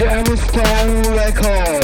Jamestown Records.